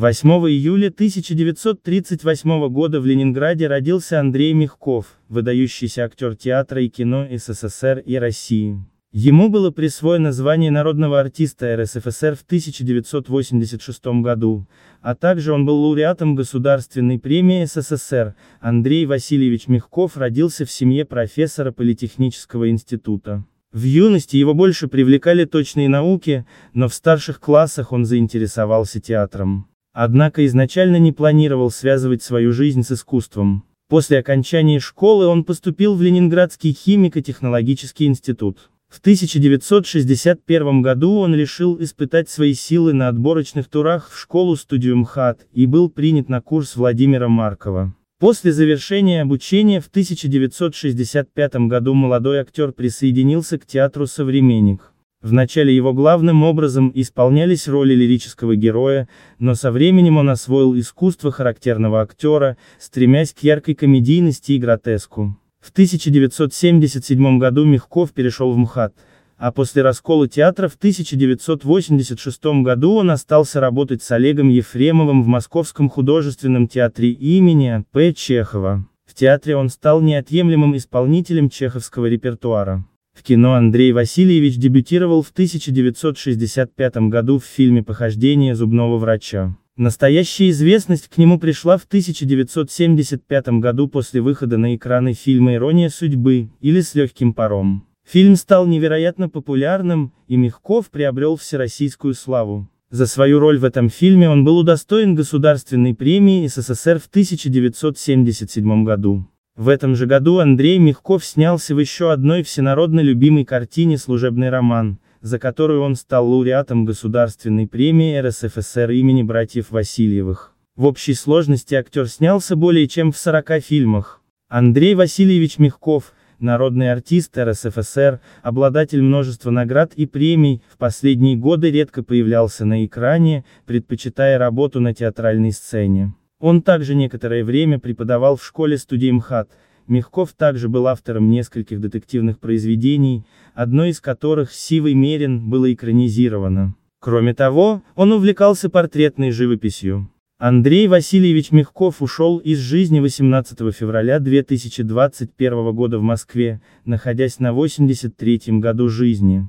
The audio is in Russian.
8 июля 1938 года в Ленинграде родился Андрей Мягков, выдающийся актер театра и кино СССР и России. Ему было присвоено звание народного артиста РСФСР в 1986 году, а также он был лауреатом Государственной премии СССР. Андрей Васильевич Мягков родился в семье профессора Политехнического института. В юности его больше привлекали точные науки, но в старших классах он заинтересовался театром. Однако изначально не планировал связывать свою жизнь с искусством. После окончания школы он поступил в Ленинградский химико-технологический институт. В 1961 году он решил испытать свои силы на отборочных турах в школу-студию МХАТ и был принят на курс Владимира Маркова. После завершения обучения в 1965 году молодой актер присоединился к театру «Современник». Вначале его главным образом исполнялись роли лирического героя, но со временем он освоил искусство характерного актера, стремясь к яркой комедийности и гротеску. В 1977 году Мягков перешел в МХАТ, а после раскола театра в 1986 году он остался работать с Олегом Ефремовым в Московском художественном театре имени П. Чехова. В театре он стал неотъемлемым исполнителем чеховского репертуара. В кино Андрей Васильевич дебютировал в 1965 году в фильме «Похождение зубного врача». Настоящая известность к нему пришла в 1975 году после выхода на экраны фильма «Ирония судьбы» или «С легким паром». Фильм стал невероятно популярным, и Мягков приобрел всероссийскую славу. За свою роль в этом фильме он был удостоен Государственной премии СССР в 1977 году. В этом же году Андрей Мягков снялся в еще одной всенародно любимой картине «Служебный роман», за которую он стал лауреатом Государственной премии РСФСР имени братьев Васильевых. В общей сложности актер снялся более чем в 40 фильмах. Андрей Васильевич Мягков, народный артист РСФСР, обладатель множества наград и премий, в последние годы редко появлялся на экране, предпочитая работу на театральной сцене. Он также некоторое время преподавал в школе-студии МХАТ, Мягков также был автором нескольких детективных произведений, одно из которых «Сивый Мерин» было экранизировано. Кроме того, он увлекался портретной живописью. Андрей Васильевич Мягков ушел из жизни 18 февраля 2021 года в Москве, находясь на 83 году жизни.